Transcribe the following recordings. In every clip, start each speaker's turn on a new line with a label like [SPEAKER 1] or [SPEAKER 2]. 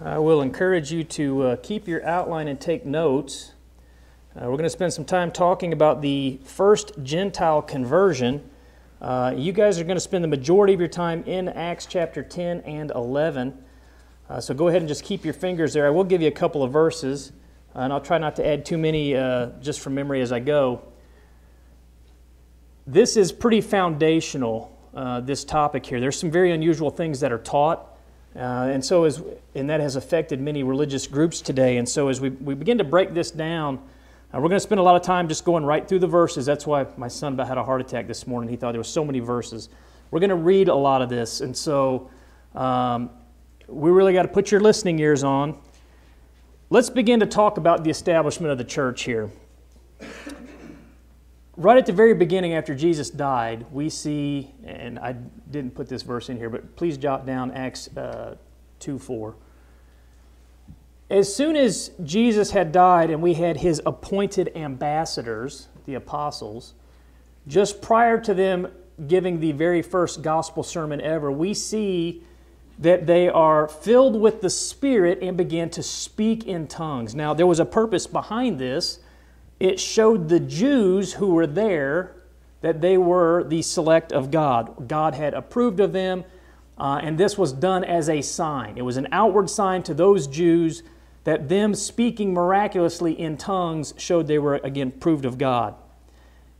[SPEAKER 1] I will encourage you to uh, keep your outline and take notes. Uh, we're going to spend some time talking about the first Gentile conversion. Uh, you guys are going to spend the majority of your time in Acts chapter 10 and 11. Uh, so go ahead and just keep your fingers there. I will give you a couple of verses, uh, and I'll try not to add too many uh, just from memory as I go. This is pretty foundational, this topic here. There's some very unusual things that are taught. Uh, and so as and that has affected many religious groups today. And so as we, we begin to break this down, uh, we're going to spend a lot of time just going right through the verses. That's why my son about had a heart attack this morning. He thought there were so many verses. We're going to read a lot of this, and so um, we really got to put your listening ears on. Let's begin to talk about the establishment of the church here. Right at the very beginning, after Jesus died, we see, and I didn't put this verse in here, but please jot down Acts uh, 2 4. As soon as Jesus had died and we had his appointed ambassadors, the apostles, just prior to them giving the very first gospel sermon ever, we see that they are filled with the Spirit and begin to speak in tongues. Now, there was a purpose behind this it showed the Jews who were there that they were the select of God. God had approved of them, uh, and this was done as a sign. It was an outward sign to those Jews that them speaking miraculously in tongues showed they were, again, proved of God.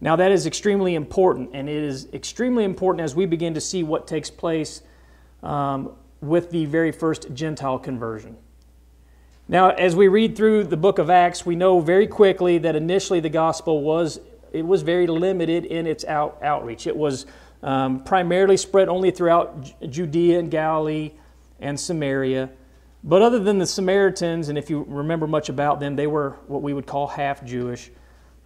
[SPEAKER 1] Now, that is extremely important, and it is extremely important as we begin to see what takes place um, with the very first Gentile conversion. Now, as we read through the book of Acts, we know very quickly that initially the gospel was it was very limited in its out, outreach. It was um, primarily spread only throughout Judea and Galilee and Samaria. But other than the Samaritans, and if you remember much about them, they were what we would call half Jewish.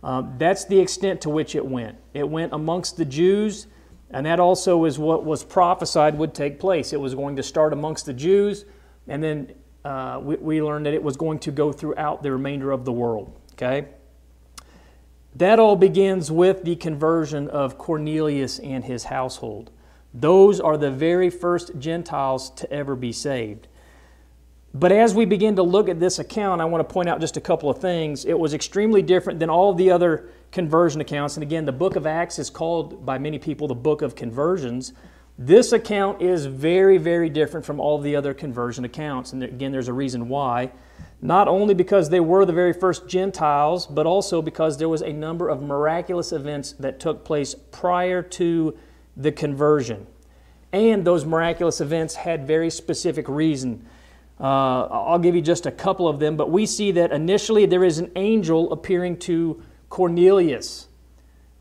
[SPEAKER 1] Um, that's the extent to which it went. It went amongst the Jews, and that also is what was prophesied would take place. It was going to start amongst the Jews, and then uh, we, we learned that it was going to go throughout the remainder of the world. Okay? That all begins with the conversion of Cornelius and his household. Those are the very first Gentiles to ever be saved. But as we begin to look at this account, I want to point out just a couple of things. It was extremely different than all the other conversion accounts. And again, the book of Acts is called by many people the book of conversions this account is very, very different from all the other conversion accounts. And again, there's a reason why. Not only because they were the very first Gentiles, but also because there was a number of miraculous events that took place prior to the conversion. And those miraculous events had very specific reason. Uh, I'll give you just a couple of them, but we see that initially there is an angel appearing to Cornelius.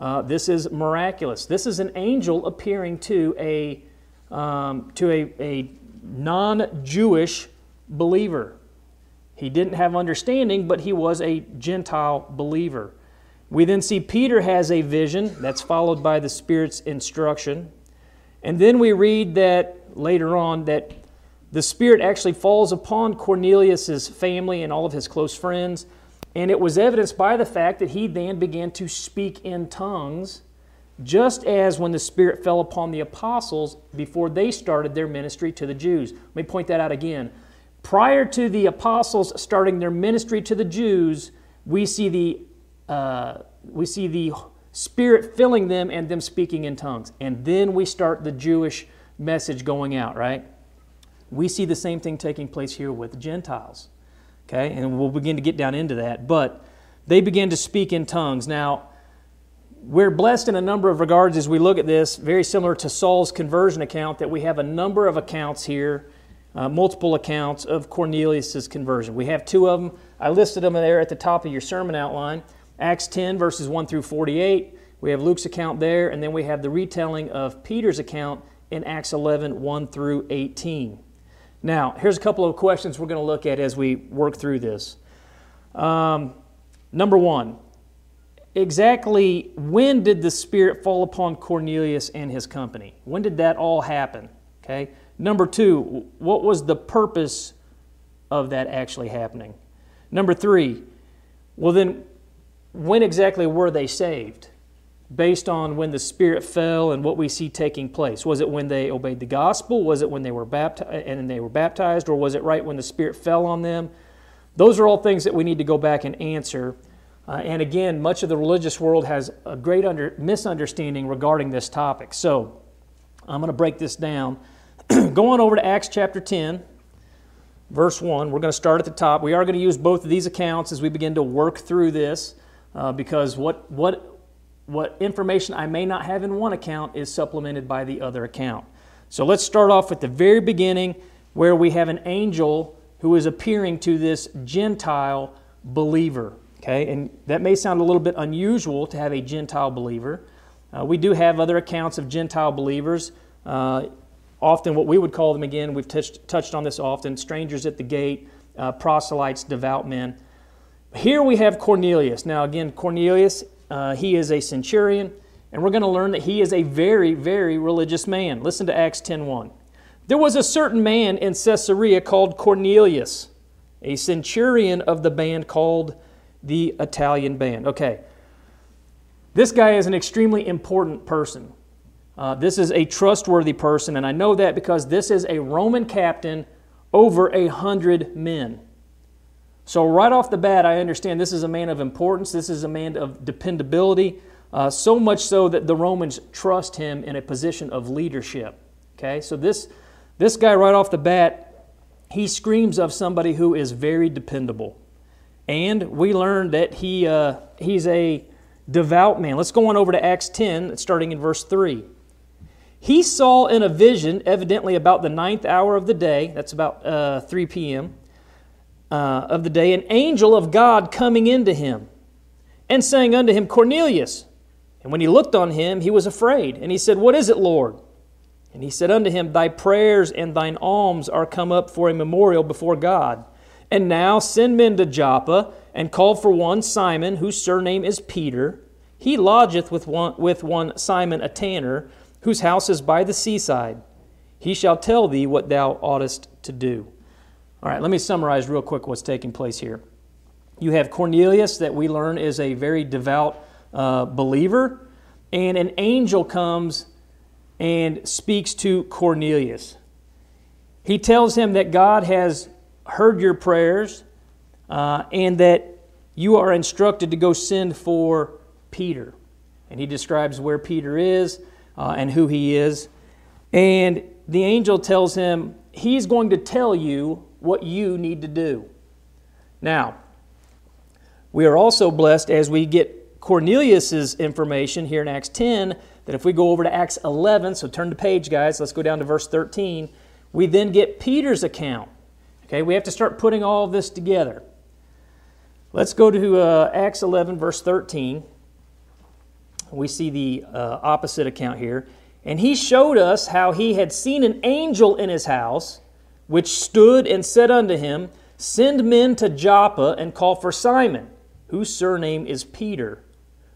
[SPEAKER 1] Uh, this is miraculous. This is an angel appearing to a, um, to a, a non Jewish believer. He didn't have understanding, but he was a Gentile believer. We then see Peter has a vision that's followed by the Spirit's instruction. And then we read that later on that the Spirit actually falls upon Cornelius's family and all of his close friends and it was evidenced by the fact that he then began to speak in tongues, just as when the Spirit fell upon the apostles before they started their ministry to the Jews. Let me point that out again. Prior to the apostles starting their ministry to the Jews, we see the, uh, we see the Spirit filling them and them speaking in tongues. And then we start the Jewish message going out, right? We see the same thing taking place here with Gentiles. Okay, and we'll begin to get down into that. But they began to speak in tongues. Now, we're blessed in a number of regards as we look at this, very similar to Saul's conversion account, that we have a number of accounts here, uh, multiple accounts of Cornelius' conversion. We have two of them. I listed them there at the top of your sermon outline Acts 10, verses 1 through 48. We have Luke's account there, and then we have the retelling of Peter's account in Acts 11, 1 through 18. Now, here's a couple of questions we're going to look at as we work through this. Um, number one, exactly when did the Spirit fall upon Cornelius and his company? When did that all happen? Okay. Number two, what was the purpose of that actually happening? Number three, well, then, when exactly were they saved? Based on when the Spirit fell and what we see taking place? Was it when they obeyed the gospel? Was it when they were baptized and they were baptized, or was it right when the Spirit fell on them? Those are all things that we need to go back and answer. Uh, and again, much of the religious world has a great under, misunderstanding regarding this topic. So I'm going to break this down. Going over to Acts chapter 10, verse 1, we're going to start at the top. We are going to use both of these accounts as we begin to work through this uh, because what, what, what information I may not have in one account is supplemented by the other account. So let's start off at the very beginning where we have an angel who is appearing to this Gentile believer. Okay, and that may sound a little bit unusual to have a Gentile believer. Uh, we do have other accounts of Gentile believers. Uh, often, what we would call them again, we've touched, touched on this often strangers at the gate, uh, proselytes, devout men. Here we have Cornelius. Now, again, Cornelius, uh, he is a centurion, and we're going to learn that he is a very, very religious man. Listen to Acts 10:1. There was a certain man in Caesarea called Cornelius, a centurion of the band called the Italian band. Okay, this guy is an extremely important person. Uh, this is a trustworthy person, and I know that because this is a Roman captain over a hundred men. So, right off the bat, I understand this is a man of importance, this is a man of dependability, uh, so much so that the Romans trust him in a position of leadership. Okay, so this, this guy, right off the bat, he screams of somebody who is very dependable. And we learn that he, uh, he's a devout man. Let's go on over to Acts 10, starting in verse 3. He saw in a vision, evidently about the ninth hour of the day, that's about uh, 3 p.m. Uh, of the day, an angel of God coming into him and saying unto him, Cornelius. And when he looked on him, he was afraid. And he said, What is it, Lord? And he said unto him, Thy prayers and thine alms are come up for a memorial before God. And now send men to Joppa, and call for one Simon, whose surname is Peter. He lodgeth with one, with one Simon a tanner, whose house is by the seaside. He shall tell thee what thou oughtest to do. All right, let me summarize real quick what's taking place here. You have Cornelius, that we learn is a very devout uh, believer, and an angel comes and speaks to Cornelius. He tells him that God has heard your prayers uh, and that you are instructed to go send for Peter. And he describes where Peter is uh, and who he is. And the angel tells him he's going to tell you what you need to do. Now, we are also blessed as we get Cornelius's information here in Acts 10 that if we go over to Acts 11, so turn the page, guys, let's go down to verse 13, we then get Peter's account. Okay, we have to start putting all this together. Let's go to uh, Acts 11, verse 13. We see the uh, opposite account here. And he showed us how he had seen an angel in his house, which stood and said unto him, Send men to Joppa and call for Simon, whose surname is Peter,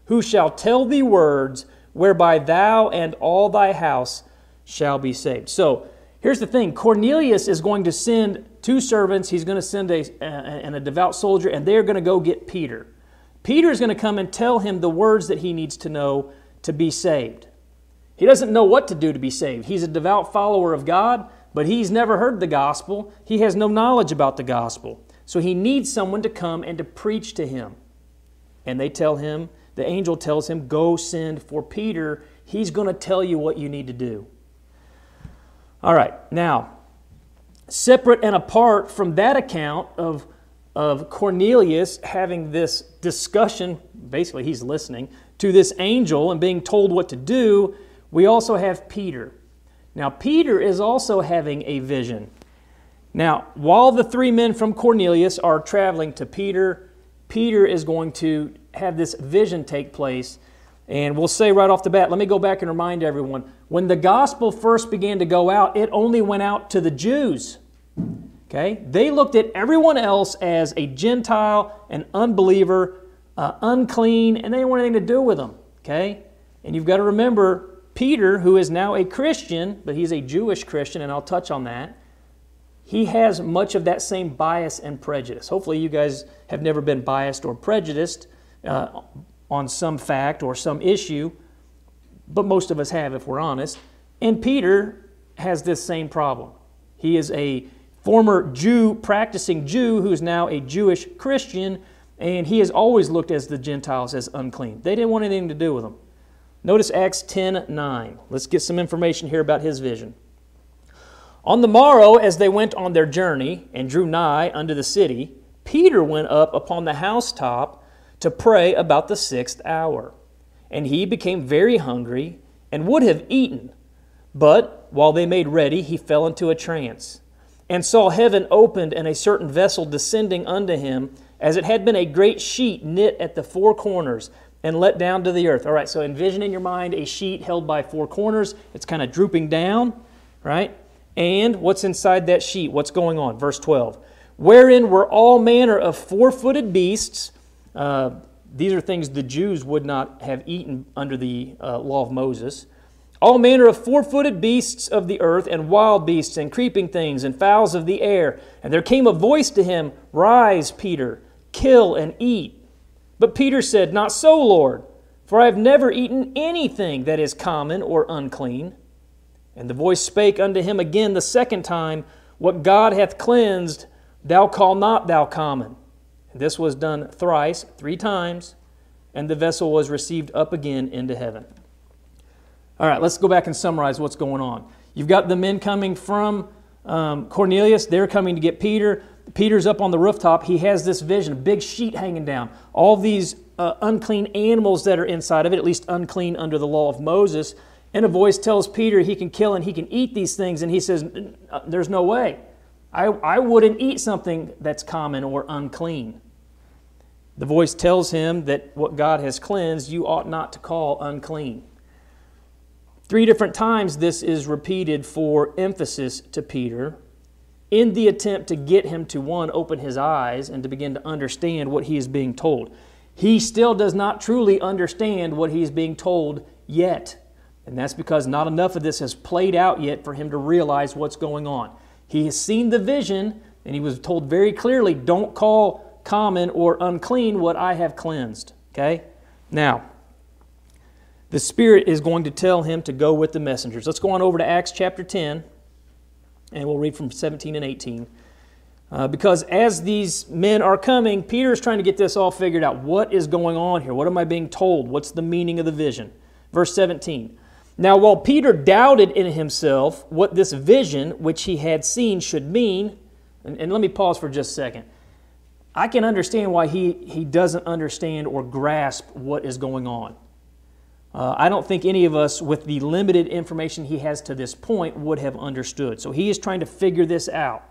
[SPEAKER 1] who shall tell thee words whereby thou and all thy house shall be saved. So here's the thing Cornelius is going to send two servants, he's going to send a, a, and a devout soldier, and they're going to go get Peter. Peter is going to come and tell him the words that he needs to know to be saved. He doesn't know what to do to be saved. He's a devout follower of God, but he's never heard the gospel. He has no knowledge about the gospel. So he needs someone to come and to preach to him. And they tell him the angel tells him, Go send for Peter. He's going to tell you what you need to do. All right, now, separate and apart from that account of, of Cornelius having this discussion, basically, he's listening to this angel and being told what to do, we also have Peter. Now, Peter is also having a vision. Now, while the three men from Cornelius are traveling to Peter, Peter is going to have this vision take place. And we'll say right off the bat, let me go back and remind everyone when the gospel first began to go out, it only went out to the Jews. Okay? They looked at everyone else as a Gentile, an unbeliever, uh, unclean, and they didn't want anything to do with them. Okay? And you've got to remember Peter, who is now a Christian, but he's a Jewish Christian, and I'll touch on that he has much of that same bias and prejudice. Hopefully, you guys have never been biased or prejudiced uh, on some fact or some issue. but most of us have if we're honest. And Peter has this same problem. He is a former Jew, practicing Jew, who is now a Jewish Christian, and he has always looked as the Gentiles as unclean. They didn't want anything to do with him. Notice Acts 10 9. Let's get some information here about his vision. On the morrow, as they went on their journey and drew nigh unto the city, Peter went up upon the housetop to pray about the sixth hour. And he became very hungry and would have eaten. But while they made ready, he fell into a trance, and saw heaven opened and a certain vessel descending unto him, as it had been a great sheet knit at the four corners and let down to the earth. All right, so envision in your mind a sheet held by four corners. It's kind of drooping down, right? And what's inside that sheet? What's going on? Verse 12. Wherein were all manner of four footed beasts. Uh, these are things the Jews would not have eaten under the uh, law of Moses. All manner of four footed beasts of the earth, and wild beasts, and creeping things, and fowls of the air. And there came a voice to him Rise, Peter, kill and eat. But Peter said, Not so, Lord, for I have never eaten anything that is common or unclean. And the voice spake unto him again the second time, What God hath cleansed, thou call not thou common. And this was done thrice, three times, and the vessel was received up again into heaven. All right, let's go back and summarize what's going on. You've got the men coming from um, Cornelius, they're coming to get Peter. Peter's up on the rooftop. He has this vision, a big sheet hanging down. All these uh, unclean animals that are inside of it, at least unclean under the law of Moses. And a voice tells Peter he can kill and he can eat these things. And he says, uh, There's no way. I, I wouldn't eat something that's common or unclean. The voice tells him that what God has cleansed, you ought not to call unclean. Three different times this is repeated for emphasis to Peter in the attempt to get him to one, open his eyes and to begin to understand what he is being told. He still does not truly understand what he is being told yet. And that's because not enough of this has played out yet for him to realize what's going on. He has seen the vision, and he was told very clearly don't call common or unclean what I have cleansed. Okay? Now, the Spirit is going to tell him to go with the messengers. Let's go on over to Acts chapter 10, and we'll read from 17 and 18. Uh, because as these men are coming, Peter is trying to get this all figured out. What is going on here? What am I being told? What's the meaning of the vision? Verse 17. Now, while Peter doubted in himself what this vision which he had seen should mean, and, and let me pause for just a second. I can understand why he, he doesn't understand or grasp what is going on. Uh, I don't think any of us, with the limited information he has to this point, would have understood. So he is trying to figure this out.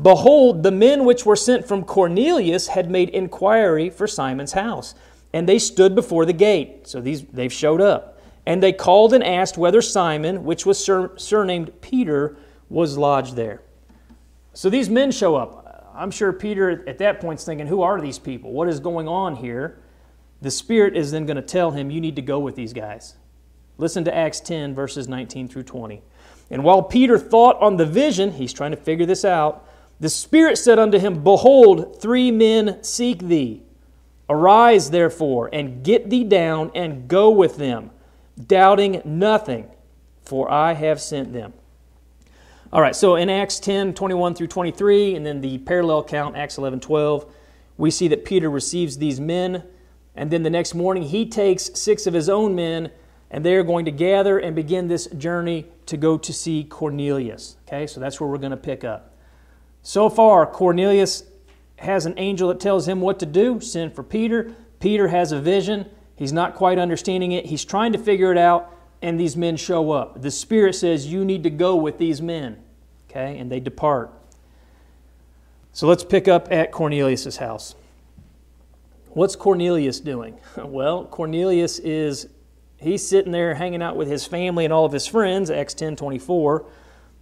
[SPEAKER 1] Behold, the men which were sent from Cornelius had made inquiry for Simon's house, and they stood before the gate. So these, they've showed up. And they called and asked whether Simon, which was sur- surnamed Peter, was lodged there. So these men show up. I'm sure Peter at that point is thinking, Who are these people? What is going on here? The Spirit is then going to tell him, You need to go with these guys. Listen to Acts 10, verses 19 through 20. And while Peter thought on the vision, he's trying to figure this out, the Spirit said unto him, Behold, three men seek thee. Arise, therefore, and get thee down and go with them doubting nothing, for I have sent them. All right, so in Acts 10 21 through 23, and then the parallel count, Acts 11 12, we see that Peter receives these men, and then the next morning he takes six of his own men, and they are going to gather and begin this journey to go to see Cornelius. Okay, so that's where we're going to pick up. So far, Cornelius has an angel that tells him what to do send for Peter. Peter has a vision. He's not quite understanding it. He's trying to figure it out, and these men show up. The Spirit says, You need to go with these men. Okay? And they depart. So let's pick up at Cornelius' house. What's Cornelius doing? Well, Cornelius is he's sitting there hanging out with his family and all of his friends, Acts 10 24,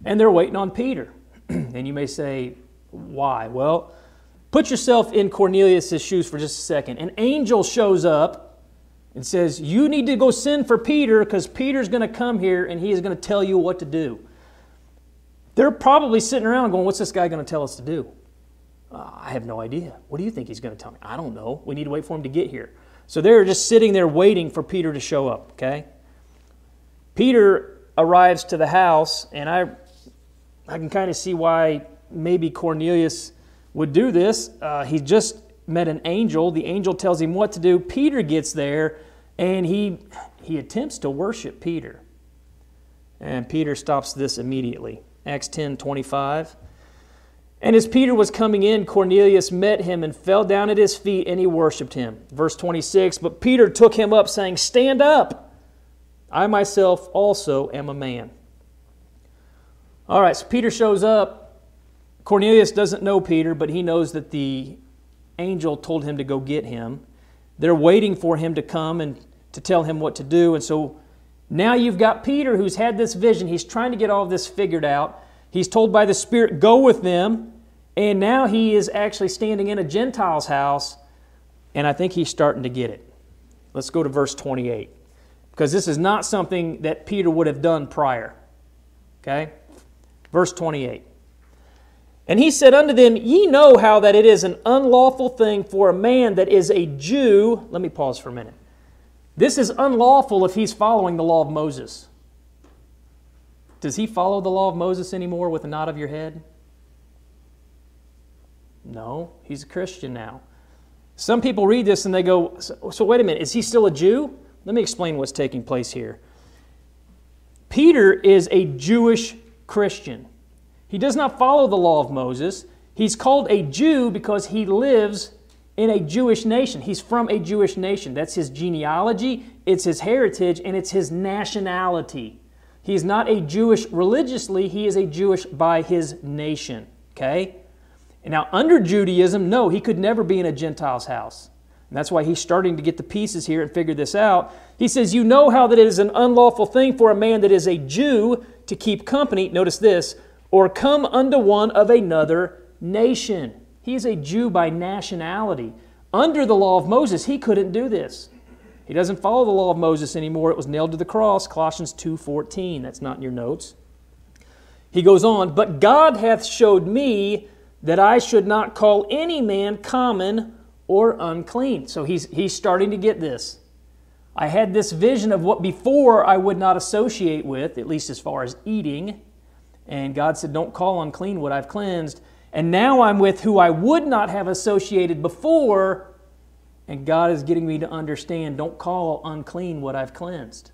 [SPEAKER 1] and they're waiting on Peter. and you may say, why? Well, put yourself in Cornelius' shoes for just a second. An angel shows up and says, You need to go send for Peter because Peter's going to come here and he is going to tell you what to do. They're probably sitting around going, What's this guy going to tell us to do? I have no idea. What do you think he's going to tell me? I don't know. We need to wait for him to get here. So they're just sitting there waiting for Peter to show up, okay? Peter arrives to the house, and I, I can kind of see why maybe Cornelius would do this. Uh, he just met an angel. The angel tells him what to do. Peter gets there, and he, he attempts to worship Peter. And Peter stops this immediately. Acts 10 25. And as Peter was coming in, Cornelius met him and fell down at his feet, and he worshiped him. Verse 26 But Peter took him up, saying, Stand up! I myself also am a man. All right, so Peter shows up. Cornelius doesn't know Peter, but he knows that the angel told him to go get him. They're waiting for him to come and to tell him what to do. And so now you've got Peter who's had this vision. He's trying to get all this figured out. He's told by the Spirit, Go with them. And now he is actually standing in a Gentile's house, and I think he's starting to get it. Let's go to verse 28, because this is not something that Peter would have done prior. Okay? Verse 28. And he said unto them, Ye know how that it is an unlawful thing for a man that is a Jew. Let me pause for a minute. This is unlawful if he's following the law of Moses. Does he follow the law of Moses anymore with a nod of your head? No, he's a Christian now. Some people read this and they go, so, so, wait a minute, is he still a Jew? Let me explain what's taking place here. Peter is a Jewish Christian. He does not follow the law of Moses. He's called a Jew because he lives in a Jewish nation. He's from a Jewish nation. That's his genealogy, it's his heritage, and it's his nationality. He's not a Jewish religiously, he is a Jewish by his nation. Okay? And now, under Judaism, no, he could never be in a Gentile's house. And that's why he's starting to get the pieces here and figure this out. He says, You know how that it is an unlawful thing for a man that is a Jew to keep company, notice this, or come unto one of another nation. He is a Jew by nationality. Under the law of Moses, he couldn't do this. He doesn't follow the law of Moses anymore. It was nailed to the cross, Colossians 2:14. That's not in your notes. He goes on, "But God hath showed me that I should not call any man common or unclean. So he's, he's starting to get this. I had this vision of what before I would not associate with, at least as far as eating. And God said, Don't call unclean what I've cleansed. And now I'm with who I would not have associated before. And God is getting me to understand don't call unclean what I've cleansed.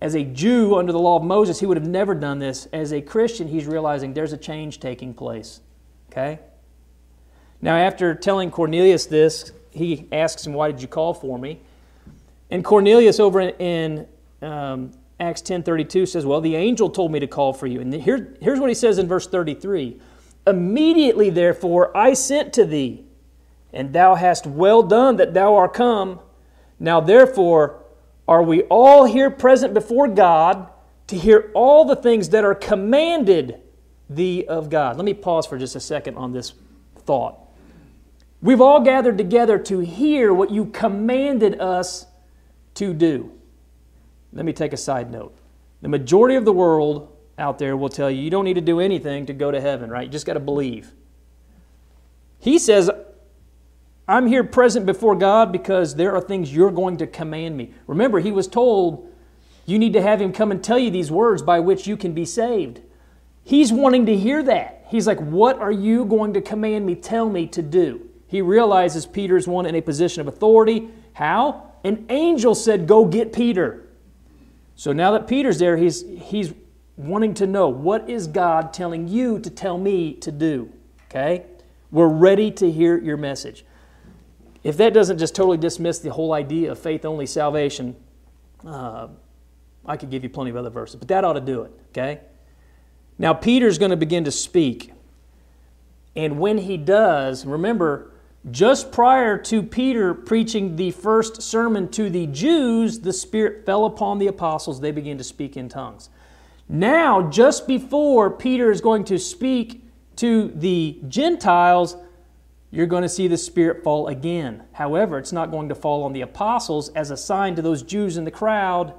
[SPEAKER 1] As a Jew under the law of Moses, he would have never done this. As a Christian, he's realizing there's a change taking place. Okay? Now, after telling Cornelius this, he asks him, Why did you call for me? And Cornelius, over in, um, Acts 10:32 says, "Well, the angel told me to call for you." And here, here's what he says in verse 33. Immediately, therefore, I sent to thee, and thou hast well done that thou art come. Now, therefore, are we all here present before God to hear all the things that are commanded thee of God. Let me pause for just a second on this thought. We've all gathered together to hear what you commanded us to do. Let me take a side note. The majority of the world out there will tell you you don't need to do anything to go to heaven, right? You just got to believe. He says, I'm here present before God because there are things you're going to command me. Remember, he was told you need to have him come and tell you these words by which you can be saved. He's wanting to hear that. He's like, What are you going to command me, tell me to do? He realizes Peter's one in a position of authority. How? An angel said, Go get Peter. So now that Peter's there, he's, he's wanting to know what is God telling you to tell me to do? Okay? We're ready to hear your message. If that doesn't just totally dismiss the whole idea of faith only salvation, uh, I could give you plenty of other verses, but that ought to do it. Okay? Now, Peter's going to begin to speak. And when he does, remember, just prior to Peter preaching the first sermon to the Jews, the Spirit fell upon the apostles. They began to speak in tongues. Now, just before Peter is going to speak to the Gentiles, you're going to see the Spirit fall again. However, it's not going to fall on the apostles as a sign to those Jews in the crowd.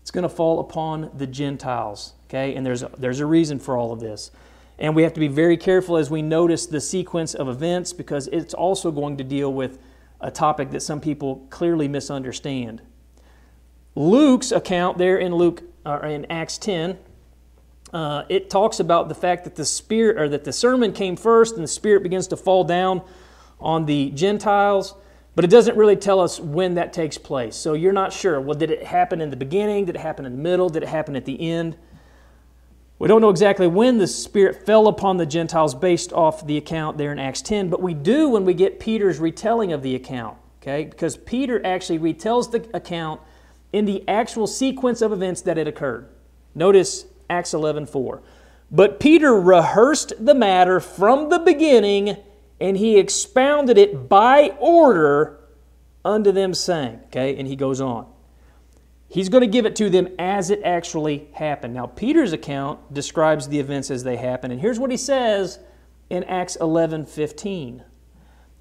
[SPEAKER 1] It's going to fall upon the Gentiles. Okay? And there's a, there's a reason for all of this. And we have to be very careful as we notice the sequence of events because it's also going to deal with a topic that some people clearly misunderstand. Luke's account there in Luke or in Acts 10, uh, it talks about the fact that the spirit or that the sermon came first and the spirit begins to fall down on the Gentiles, but it doesn't really tell us when that takes place. So you're not sure. Well, did it happen in the beginning? Did it happen in the middle? Did it happen at the end? We don't know exactly when the Spirit fell upon the Gentiles based off the account there in Acts 10, but we do when we get Peter's retelling of the account, okay? Because Peter actually retells the account in the actual sequence of events that had occurred. Notice Acts 11:4. But Peter rehearsed the matter from the beginning, and he expounded it by order unto them, saying, okay, and he goes on. He's going to give it to them as it actually happened. Now, Peter's account describes the events as they happen, and here's what he says in Acts 11 15.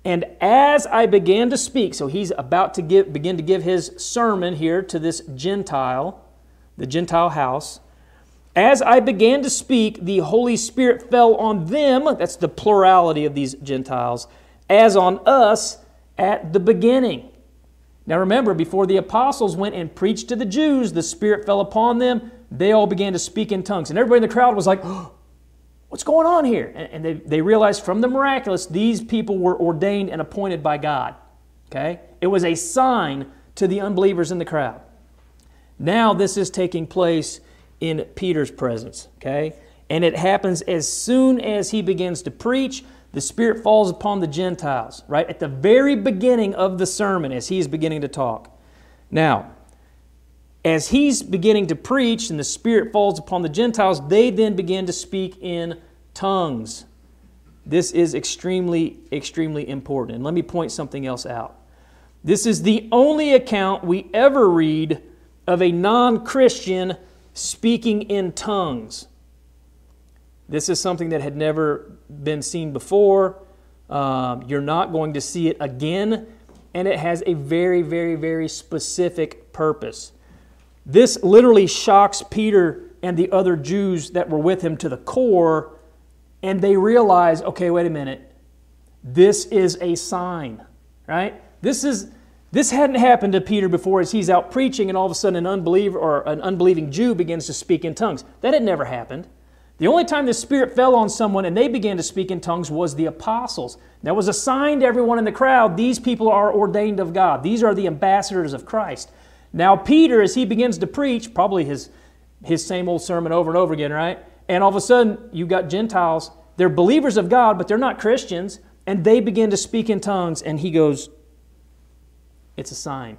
[SPEAKER 1] And as I began to speak, so he's about to give, begin to give his sermon here to this Gentile, the Gentile house. As I began to speak, the Holy Spirit fell on them, that's the plurality of these Gentiles, as on us at the beginning. Now remember, before the apostles went and preached to the Jews, the Spirit fell upon them. They all began to speak in tongues. And everybody in the crowd was like, oh, What's going on here? And they, they realized from the miraculous, these people were ordained and appointed by God. Okay? It was a sign to the unbelievers in the crowd. Now this is taking place in Peter's presence. Okay? And it happens as soon as he begins to preach the Spirit falls upon the Gentiles, right? At the very beginning of the sermon, as he is beginning to talk. Now, as he's beginning to preach and the Spirit falls upon the Gentiles, they then begin to speak in tongues. This is extremely, extremely important. And let me point something else out. This is the only account we ever read of a non Christian speaking in tongues. This is something that had never been seen before. Um, you're not going to see it again, and it has a very, very, very specific purpose. This literally shocks Peter and the other Jews that were with him to the core, and they realize okay, wait a minute, this is a sign, right? This is. This hadn't happened to Peter before as he's out preaching and all of a sudden an unbeliever or an unbelieving Jew begins to speak in tongues. That had never happened. The only time the Spirit fell on someone and they began to speak in tongues was the apostles. That was a sign to everyone in the crowd these people are ordained of God. These are the ambassadors of Christ. Now, Peter, as he begins to preach, probably his, his same old sermon over and over again, right? And all of a sudden, you've got Gentiles. They're believers of God, but they're not Christians. And they begin to speak in tongues. And he goes, It's a sign.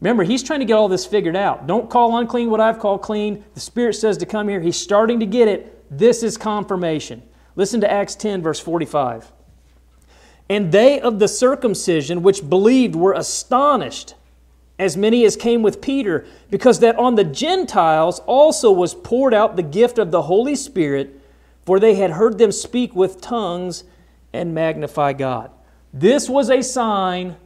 [SPEAKER 1] Remember, he's trying to get all this figured out. Don't call unclean what I've called clean. The Spirit says to come here. He's starting to get it. This is confirmation. Listen to Acts 10, verse 45. And they of the circumcision which believed were astonished, as many as came with Peter, because that on the Gentiles also was poured out the gift of the Holy Spirit, for they had heard them speak with tongues and magnify God. This was a sign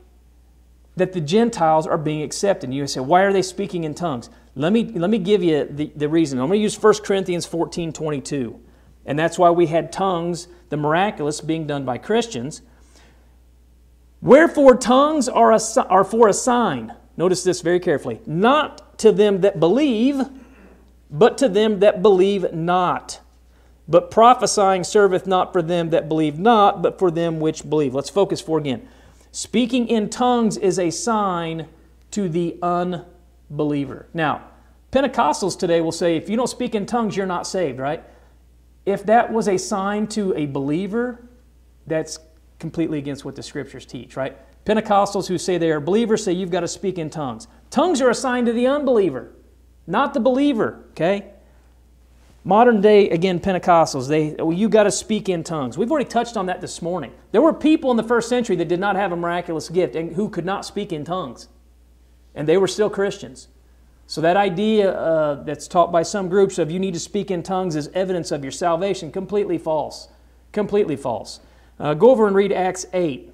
[SPEAKER 1] that the Gentiles are being accepted. And you say, why are they speaking in tongues? Let me, let me give you the, the reason. I'm going to use 1 Corinthians 14 22. And that's why we had tongues, the miraculous, being done by Christians. Wherefore, tongues are, a, are for a sign. Notice this very carefully. Not to them that believe, but to them that believe not. But prophesying serveth not for them that believe not, but for them which believe. Let's focus for again. Speaking in tongues is a sign to the unbeliever. Now, Pentecostals today will say if you don't speak in tongues, you're not saved, right? If that was a sign to a believer, that's completely against what the scriptures teach, right? Pentecostals who say they are believers say you've got to speak in tongues. Tongues are a sign to the unbeliever, not the believer, okay? Modern day, again, Pentecostals, they, well, you got to speak in tongues. We've already touched on that this morning. There were people in the first century that did not have a miraculous gift and who could not speak in tongues, and they were still Christians. So, that idea uh, that's taught by some groups of you need to speak in tongues as evidence of your salvation, completely false. Completely false. Uh, go over and read Acts 8.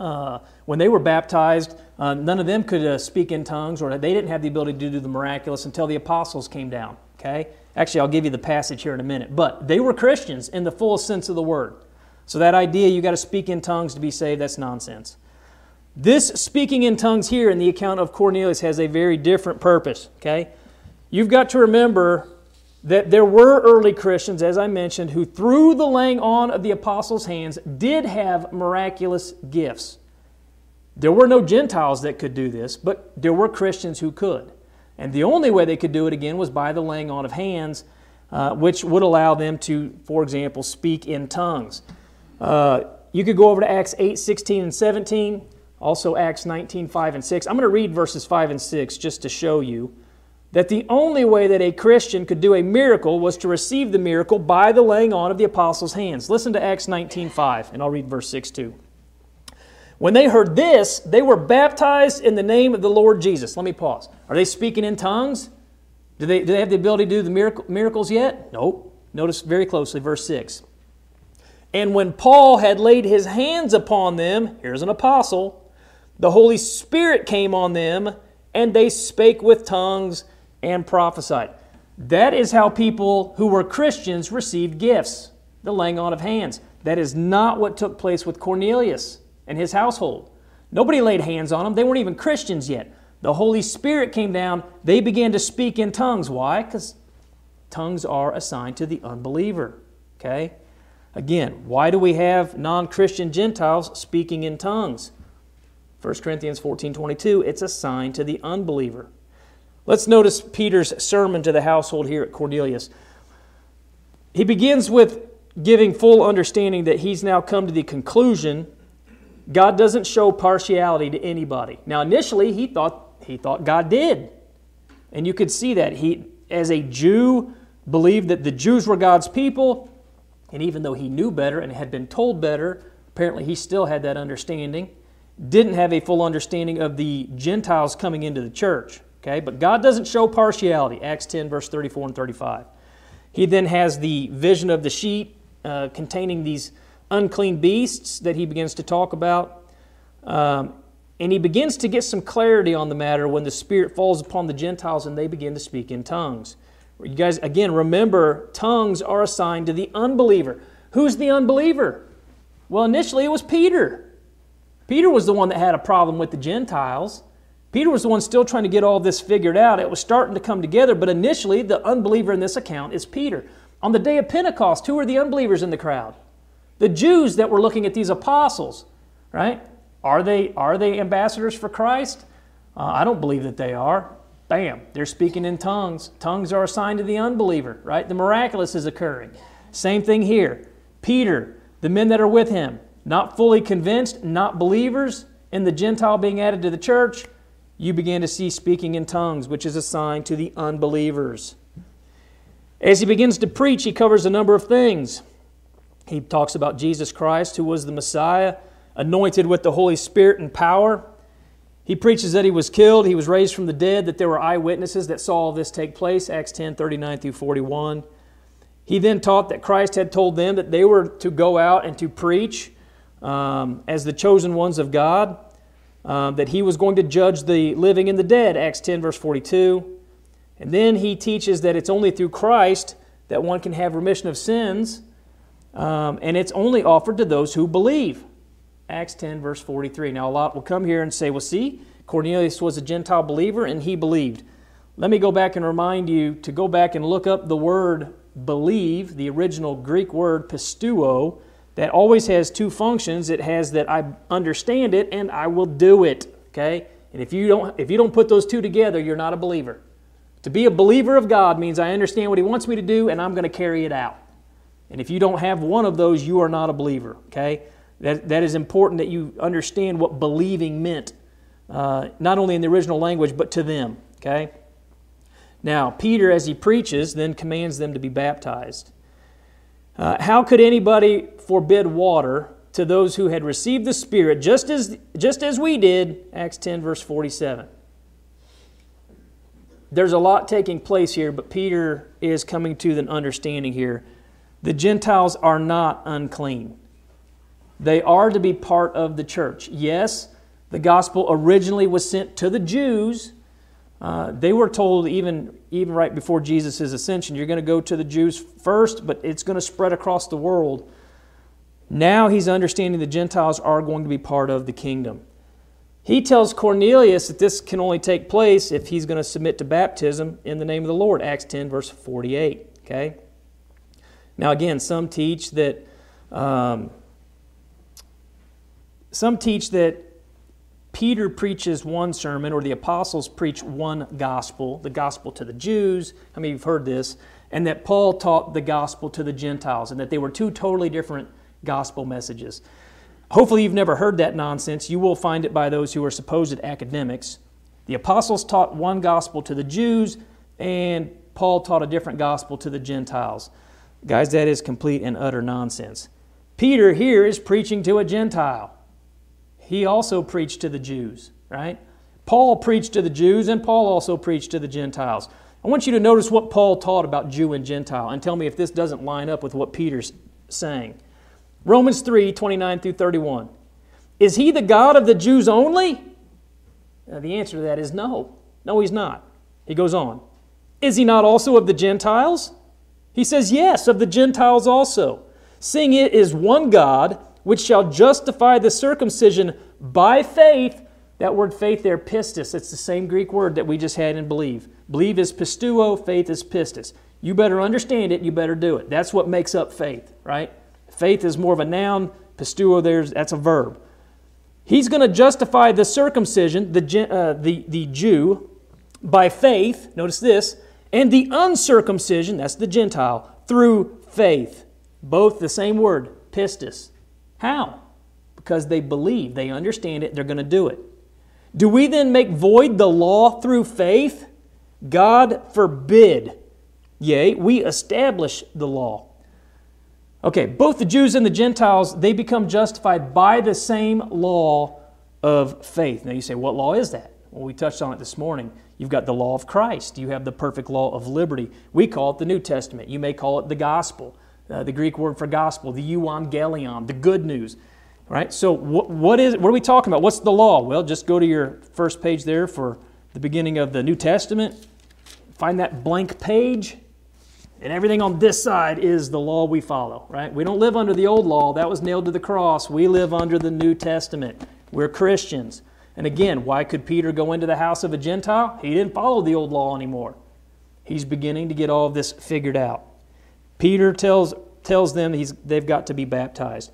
[SPEAKER 1] Uh, when they were baptized, uh, none of them could uh, speak in tongues, or they didn't have the ability to do the miraculous until the apostles came down. Okay? Actually, I'll give you the passage here in a minute. But they were Christians in the fullest sense of the word. So that idea you got to speak in tongues to be saved, that's nonsense. This speaking in tongues here in the account of Cornelius has a very different purpose, okay? you've got to remember that there were early Christians, as I mentioned, who through the laying on of the apostles' hands did have miraculous gifts. There were no Gentiles that could do this, but there were Christians who could. And the only way they could do it again was by the laying on of hands, uh, which would allow them to, for example, speak in tongues. Uh, you could go over to Acts 8, 16, and 17, also Acts 19, 5, and 6. I'm going to read verses 5 and 6 just to show you that the only way that a Christian could do a miracle was to receive the miracle by the laying on of the apostles' hands. Listen to Acts 19, 5, and I'll read verse 6 too. When they heard this, they were baptized in the name of the Lord Jesus. Let me pause. Are they speaking in tongues? Do they, do they have the ability to do the miracle, miracles yet? Nope. Notice very closely verse 6. And when Paul had laid his hands upon them, here's an apostle, the Holy Spirit came on them, and they spake with tongues and prophesied. That is how people who were Christians received gifts, the laying on of hands. That is not what took place with Cornelius and his household. Nobody laid hands on them. They weren't even Christians yet. The Holy Spirit came down. They began to speak in tongues. Why? Because tongues are assigned to the unbeliever. Okay? Again, why do we have non Christian Gentiles speaking in tongues? 1 Corinthians 14 22, it's assigned to the unbeliever. Let's notice Peter's sermon to the household here at Cornelius. He begins with giving full understanding that he's now come to the conclusion God doesn't show partiality to anybody. Now, initially, he thought, he thought God did. And you could see that. He, as a Jew, believed that the Jews were God's people. And even though he knew better and had been told better, apparently he still had that understanding. Didn't have a full understanding of the Gentiles coming into the church. Okay, but God doesn't show partiality. Acts 10, verse 34 and 35. He then has the vision of the sheet uh, containing these unclean beasts that he begins to talk about. Um, and he begins to get some clarity on the matter when the Spirit falls upon the Gentiles and they begin to speak in tongues. You guys, again, remember, tongues are assigned to the unbeliever. Who's the unbeliever? Well, initially it was Peter. Peter was the one that had a problem with the Gentiles. Peter was the one still trying to get all this figured out. It was starting to come together, but initially the unbeliever in this account is Peter. On the day of Pentecost, who are the unbelievers in the crowd? The Jews that were looking at these apostles, right? Are they, are they ambassadors for Christ? Uh, I don't believe that they are. Bam, they're speaking in tongues. Tongues are assigned to the unbeliever, right? The miraculous is occurring. Same thing here. Peter, the men that are with him, not fully convinced, not believers in the Gentile being added to the church, you begin to see speaking in tongues, which is assigned to the unbelievers. As he begins to preach, he covers a number of things. He talks about Jesus Christ, who was the Messiah, anointed with the Holy Spirit and power. He preaches that he was killed, he was raised from the dead, that there were eyewitnesses that saw all this take place, Acts 10 39 through 41. He then taught that Christ had told them that they were to go out and to preach um, as the chosen ones of God um, that he was going to judge the living and the dead, Acts 10, verse 42. And then he teaches that it's only through Christ that one can have remission of sins, um, and it's only offered to those who believe, Acts 10, verse 43. Now, a lot will come here and say, well, see, Cornelius was a Gentile believer and he believed. Let me go back and remind you to go back and look up the word believe, the original Greek word pisteuo, that always has two functions. It has that I understand it and I will do it. Okay? And if you don't if you don't put those two together, you're not a believer. To be a believer of God means I understand what he wants me to do and I'm going to carry it out. And if you don't have one of those, you are not a believer. Okay? That, that is important that you understand what believing meant, uh, not only in the original language, but to them. Okay? Now, Peter, as he preaches, then commands them to be baptized. Uh, how could anybody forbid water to those who had received the Spirit just as, just as we did? Acts 10, verse 47. There's a lot taking place here, but Peter is coming to an understanding here. The Gentiles are not unclean. They are to be part of the church. Yes, the gospel originally was sent to the Jews, uh, they were told even, even right before Jesus' ascension, you're going to go to the Jews first, but it's going to spread across the world. Now he's understanding the Gentiles are going to be part of the kingdom. He tells Cornelius that this can only take place if he's going to submit to baptism in the name of the Lord, Acts 10, verse 48. Okay? Now, again, some teach that. Um, some teach that Peter preaches one sermon, or the apostles preach one gospel, the gospel to the Jews. How many of you have heard this? And that Paul taught the gospel to the Gentiles, and that they were two totally different gospel messages. Hopefully, you've never heard that nonsense. You will find it by those who are supposed academics. The apostles taught one gospel to the Jews, and Paul taught a different gospel to the Gentiles. Guys, that is complete and utter nonsense. Peter here is preaching to a Gentile. He also preached to the Jews, right? Paul preached to the Jews, and Paul also preached to the Gentiles. I want you to notice what Paul taught about Jew and Gentile and tell me if this doesn't line up with what Peter's saying. Romans 3 29 through 31. Is he the God of the Jews only? Now, the answer to that is no. No, he's not. He goes on. Is he not also of the Gentiles? He says, Yes, of the Gentiles also. Seeing it is one God, which shall justify the circumcision by faith. That word faith there, pistis, it's the same Greek word that we just had in believe. Believe is pisteuo, faith is pistis. You better understand it, you better do it. That's what makes up faith, right? Faith is more of a noun. pisteuo, there's, that's a verb. He's going to justify the circumcision, the, uh, the, the Jew, by faith, notice this, and the uncircumcision, that's the Gentile, through faith. Both the same word, pistis. How? Because they believe, they understand it, they're going to do it. Do we then make void the law through faith? God forbid. Yea, we establish the law. Okay, both the Jews and the Gentiles, they become justified by the same law of faith. Now you say, what law is that? Well, we touched on it this morning. You've got the law of Christ. You have the perfect law of liberty. We call it the New Testament. You may call it the gospel, uh, the Greek word for gospel, the euangelion, the good news. Right? So what, what is what are we talking about? What's the law? Well, just go to your first page there for the beginning of the New Testament. Find that blank page and everything on this side is the law we follow, right? We don't live under the old law. That was nailed to the cross. We live under the New Testament. We're Christians. And again, why could Peter go into the house of a Gentile? He didn't follow the old law anymore. He's beginning to get all of this figured out. Peter tells, tells them he's, they've got to be baptized.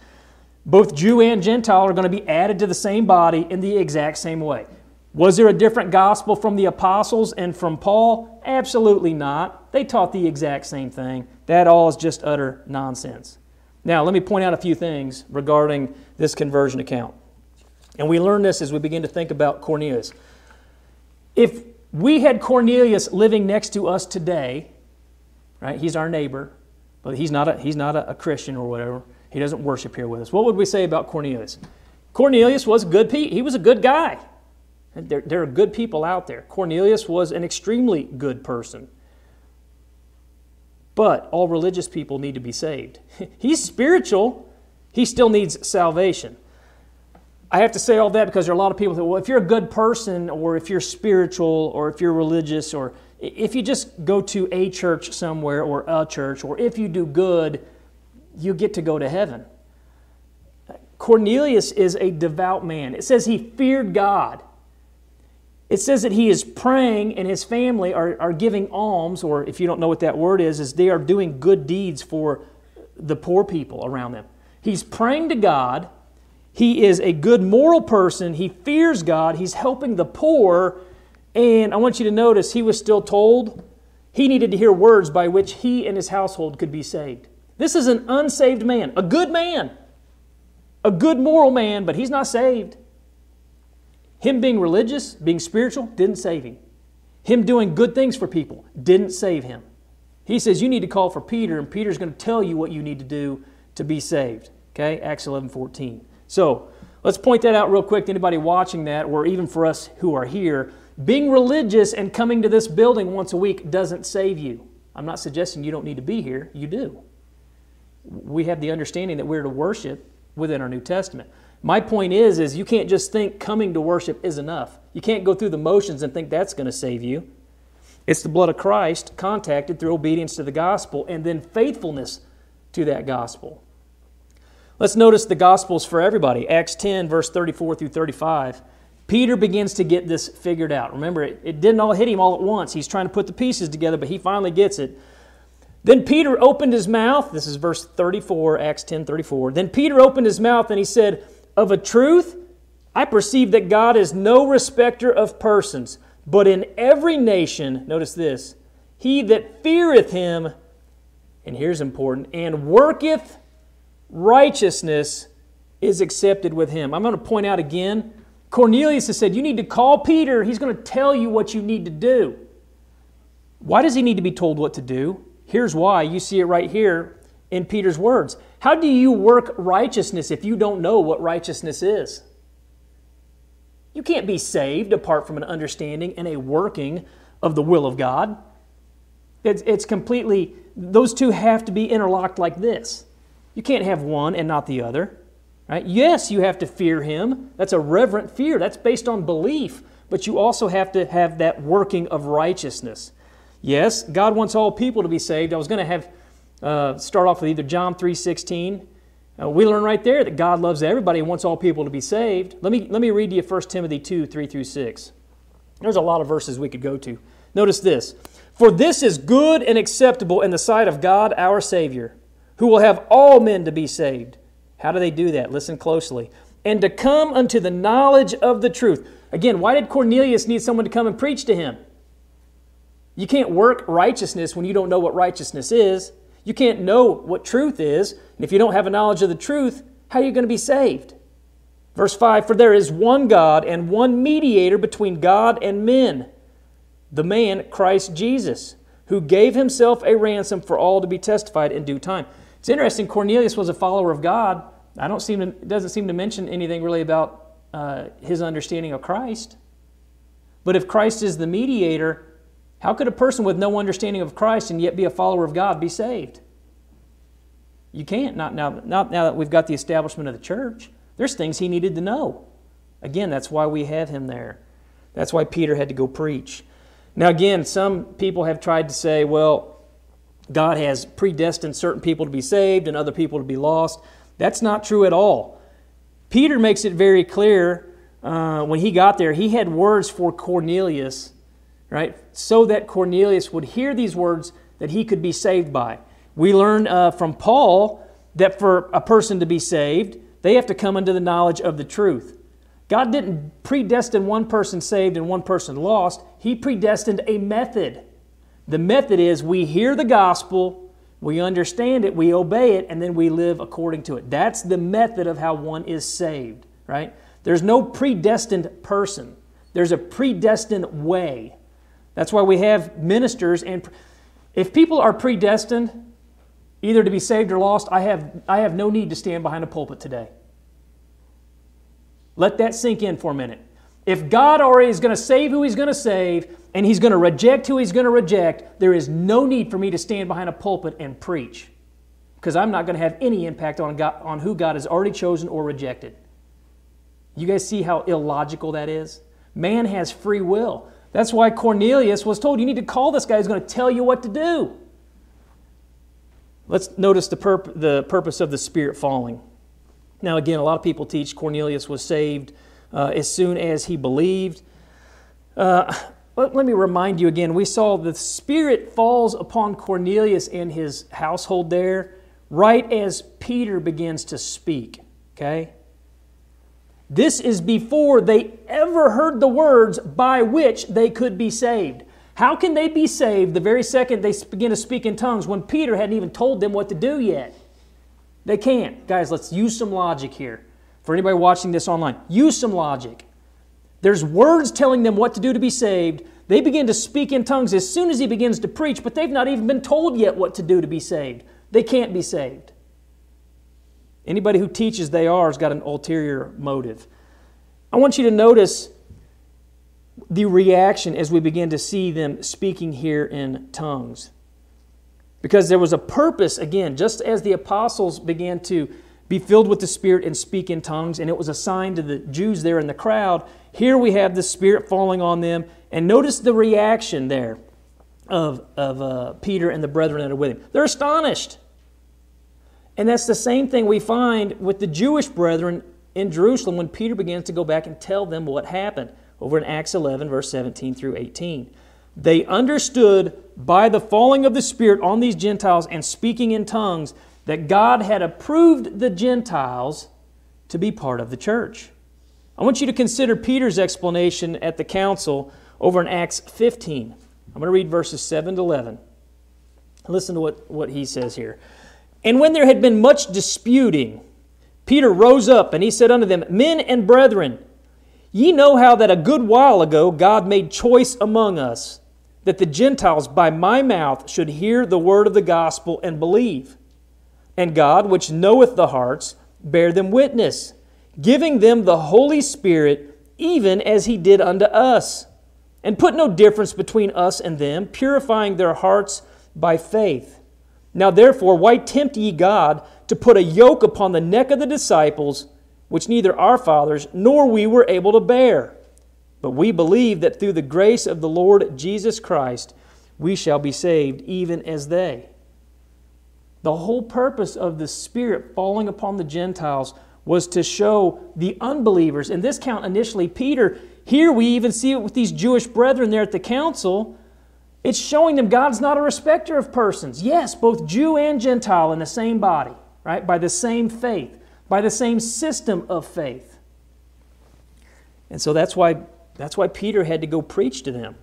[SPEAKER 1] Both Jew and Gentile are going to be added to the same body in the exact same way. Was there a different gospel from the apostles and from Paul? Absolutely not. They taught the exact same thing. That all is just utter nonsense. Now, let me point out a few things regarding this conversion account. And we learn this as we begin to think about Cornelius. If we had Cornelius living next to us today, right? He's our neighbor, but he's not a, he's not a, a Christian or whatever. He doesn't worship here with us. What would we say about Cornelius? Cornelius was a good. pe- He was a good guy. There, there are good people out there. Cornelius was an extremely good person. But all religious people need to be saved. He's spiritual, he still needs salvation. I have to say all that because there are a lot of people that, well, if you're a good person, or if you're spiritual, or if you're religious, or if you just go to a church somewhere, or a church, or if you do good, you get to go to heaven. Cornelius is a devout man. It says he feared God. It says that he is praying and his family are, are giving alms, or if you don't know what that word is, is they are doing good deeds for the poor people around them. He's praying to God. He is a good moral person. He fears God. He's helping the poor. And I want you to notice he was still told he needed to hear words by which he and his household could be saved. This is an unsaved man, a good man, a good moral man, but he's not saved. Him being religious, being spiritual, didn't save him. Him doing good things for people didn't save him. He says you need to call for Peter, and Peter's going to tell you what you need to do to be saved. Okay, Acts 11 14. So let's point that out real quick to anybody watching that, or even for us who are here. Being religious and coming to this building once a week doesn't save you. I'm not suggesting you don't need to be here, you do. We have the understanding that we're to worship within our New Testament. My point is, is you can't just think coming to worship is enough. You can't go through the motions and think that's going to save you. It's the blood of Christ contacted through obedience to the gospel and then faithfulness to that gospel. Let's notice the gospels for everybody. Acts 10, verse 34 through 35. Peter begins to get this figured out. Remember, it, it didn't all hit him all at once. He's trying to put the pieces together, but he finally gets it. Then Peter opened his mouth. This is verse 34, Acts 10 34. Then Peter opened his mouth and he said, Of a truth, I perceive that God is no respecter of persons, but in every nation, notice this, he that feareth him, and here's important, and worketh righteousness is accepted with him. I'm going to point out again Cornelius has said, You need to call Peter. He's going to tell you what you need to do. Why does he need to be told what to do? Here's why. You see it right here in Peter's words. How do you work righteousness if you don't know what righteousness is? You can't be saved apart from an understanding and a working of the will of God. It's, it's completely, those two have to be interlocked like this. You can't have one and not the other. Right? Yes, you have to fear him. That's a reverent fear. That's based on belief. But you also have to have that working of righteousness. Yes, God wants all people to be saved. I was going to have uh, start off with either John 3.16. Uh, we learn right there that God loves everybody and wants all people to be saved. Let me, let me read to you 1 Timothy 2, 3 through 6. There's a lot of verses we could go to. Notice this. For this is good and acceptable in the sight of God our Savior, who will have all men to be saved how do they do that? Listen closely. And to come unto the knowledge of the truth. Again, why did Cornelius need someone to come and preach to him? You can't work righteousness when you don't know what righteousness is. You can't know what truth is. And if you don't have a knowledge of the truth, how are you going to be saved? Verse 5 For there is one God and one mediator between God and men, the man Christ Jesus, who gave himself a ransom for all to be testified in due time. It's interesting, Cornelius was a follower of God, I don't seem to, it doesn't seem to mention anything really about uh, his understanding of Christ. But if Christ is the mediator, how could a person with no understanding of Christ and yet be a follower of God be saved? You can't, not now, not now that we've got the establishment of the church. There's things he needed to know. Again, that's why we have him there. That's why Peter had to go preach. Now, again, some people have tried to say, well, God has predestined certain people to be saved and other people to be lost. That's not true at all. Peter makes it very clear uh, when he got there, he had words for Cornelius, right? So that Cornelius would hear these words that he could be saved by. We learn uh, from Paul that for a person to be saved, they have to come into the knowledge of the truth. God didn't predestine one person saved and one person lost, He predestined a method. The method is we hear the gospel, we understand it, we obey it, and then we live according to it. That's the method of how one is saved, right? There's no predestined person, there's a predestined way. That's why we have ministers. And if people are predestined, either to be saved or lost, I have, I have no need to stand behind a pulpit today. Let that sink in for a minute. If God already is going to save who He's going to save, and He's going to reject who He's going to reject, there is no need for me to stand behind a pulpit and preach because I'm not going to have any impact on, God, on who God has already chosen or rejected. You guys see how illogical that is? Man has free will. That's why Cornelius was told, You need to call this guy who's going to tell you what to do. Let's notice the, purp- the purpose of the Spirit falling. Now, again, a lot of people teach Cornelius was saved uh, as soon as he believed. Uh, let, let me remind you again we saw the Spirit falls upon Cornelius and his household there right as Peter begins to speak. Okay? This is before they ever heard the words by which they could be saved. How can they be saved the very second they begin to speak in tongues when Peter hadn't even told them what to do yet? They can't. Guys, let's use some logic here. For anybody watching this online, use some logic. There's words telling them what to do to be saved. They begin to speak in tongues as soon as he begins to preach, but they've not even been told yet what to do to be saved. They can't be saved. Anybody who teaches they are has got an ulterior motive. I want you to notice the reaction as we begin to see them speaking here in tongues. Because there was a purpose, again, just as the apostles began to be filled with the Spirit and speak in tongues, and it was a sign to the Jews there in the crowd. Here we have the Spirit falling on them, and notice the reaction there of, of uh, Peter and the brethren that are with him. They're astonished. And that's the same thing we find with the Jewish brethren in Jerusalem when Peter begins to go back and tell them what happened over in Acts 11, verse 17 through 18. They understood by the falling of the Spirit on these Gentiles and speaking in tongues that God had approved the Gentiles to be part of the church. I want you to consider Peter's explanation at the council over in Acts 15. I'm going to read verses 7 to 11. Listen to what, what he says here. And when there had been much disputing, Peter rose up and he said unto them, Men and brethren, ye know how that a good while ago God made choice among us, that the Gentiles by my mouth should hear the word of the gospel and believe. And God, which knoweth the hearts, bear them witness, giving them the Holy Spirit, even as he did unto us, and put no difference between us and them, purifying their hearts by faith. Now therefore, why tempt ye God to put a yoke upon the neck of the disciples, which neither our fathers nor we were able to bear? But we believe that through the grace of the Lord Jesus Christ, we shall be saved, even as they. The whole purpose of the Spirit falling upon the Gentiles was to show the unbelievers, in this count initially Peter, here we even see it with these Jewish brethren there at the council. It's showing them God's not a respecter of persons. Yes, both Jew and Gentile in the same body, right? By the same faith, by the same system of faith. And so that's why, that's why Peter had to go preach to them.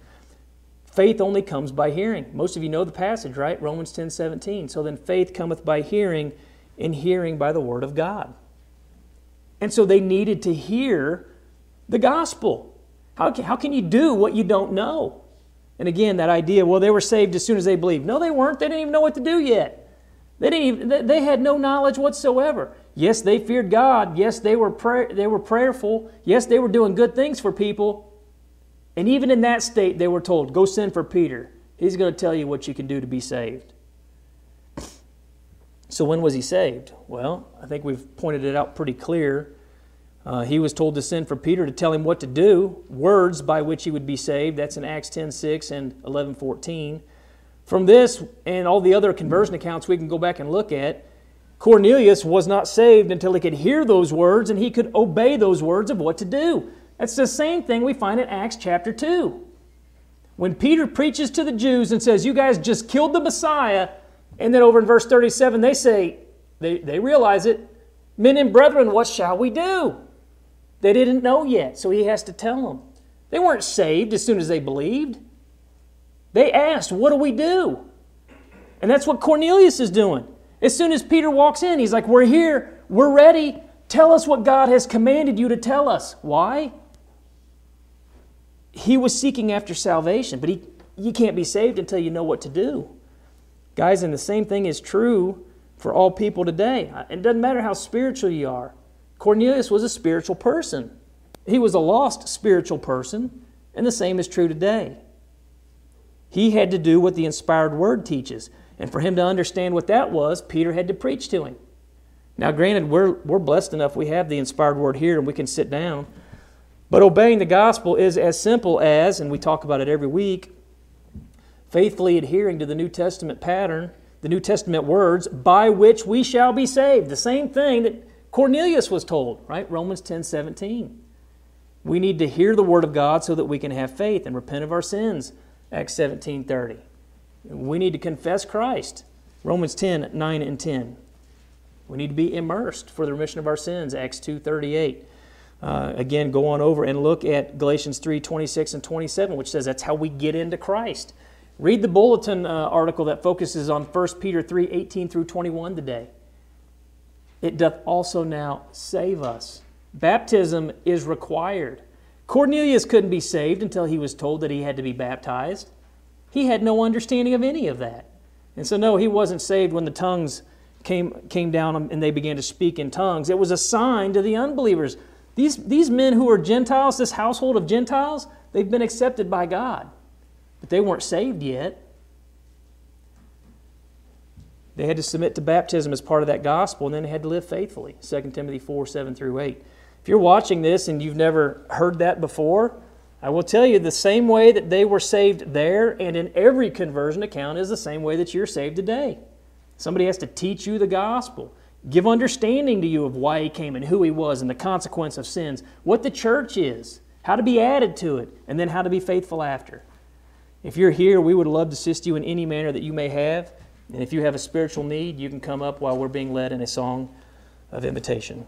[SPEAKER 1] Faith only comes by hearing. Most of you know the passage, right? Romans 10 17. So then faith cometh by hearing, and hearing by the word of God. And so they needed to hear the gospel. How can, how can you do what you don't know? And again, that idea, well, they were saved as soon as they believed. No, they weren't. They didn't even know what to do yet. They, didn't even, they had no knowledge whatsoever. Yes, they feared God. Yes, they were, pray, they were prayerful. Yes, they were doing good things for people. And even in that state, they were told, Go send for Peter. He's going to tell you what you can do to be saved. So, when was he saved? Well, I think we've pointed it out pretty clear. Uh, he was told to send for Peter to tell him what to do, words by which he would be saved. That's in Acts 10 6 and 11 14. From this and all the other conversion accounts we can go back and look at, Cornelius was not saved until he could hear those words and he could obey those words of what to do. That's the same thing we find in Acts chapter 2. When Peter preaches to the Jews and says, You guys just killed the Messiah, and then over in verse 37, they say, they, they realize it, Men and brethren, what shall we do? They didn't know yet, so he has to tell them. They weren't saved as soon as they believed. They asked, What do we do? And that's what Cornelius is doing. As soon as Peter walks in, he's like, We're here, we're ready. Tell us what God has commanded you to tell us. Why? He was seeking after salvation, but he, you can't be saved until you know what to do. Guys, and the same thing is true for all people today. It doesn't matter how spiritual you are. Cornelius was a spiritual person, he was a lost spiritual person, and the same is true today. He had to do what the inspired word teaches. And for him to understand what that was, Peter had to preach to him. Now, granted, we're, we're blessed enough we have the inspired word here and we can sit down. But obeying the gospel is as simple as, and we talk about it every week, faithfully adhering to the New Testament pattern, the New Testament words, by which we shall be saved. The same thing that Cornelius was told, right? Romans 10 17. We need to hear the word of God so that we can have faith and repent of our sins. Acts 17 30. We need to confess Christ. Romans 10 9 and 10. We need to be immersed for the remission of our sins. Acts 2 38. Uh, again, go on over and look at Galatians 3 26 and 27, which says that's how we get into Christ. Read the bulletin uh, article that focuses on 1 Peter 3 18 through 21 today. It doth also now save us. Baptism is required. Cornelius couldn't be saved until he was told that he had to be baptized. He had no understanding of any of that. And so, no, he wasn't saved when the tongues came, came down and they began to speak in tongues. It was a sign to the unbelievers. These, these men who are Gentiles, this household of Gentiles, they've been accepted by God, but they weren't saved yet. They had to submit to baptism as part of that gospel, and then they had to live faithfully. 2 Timothy 4 7 through 8. If you're watching this and you've never heard that before, I will tell you the same way that they were saved there and in every conversion account is the same way that you're saved today. Somebody has to teach you the gospel. Give understanding to you of why he came and who he was and the consequence of sins, what the church is, how to be added to it, and then how to be faithful after. If you're here, we would love to assist you in any manner that you may have. And if you have a spiritual need, you can come up while we're being led in a song of invitation.